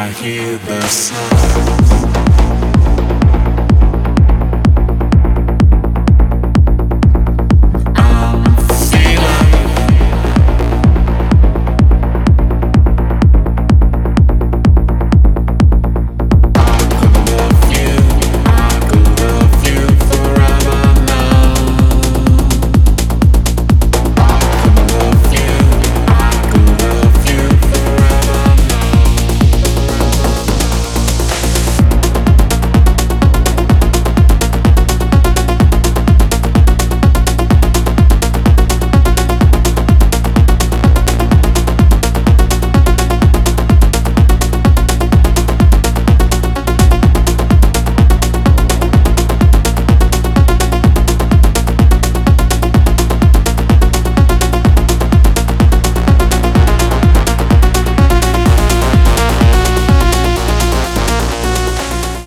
I hear the sound.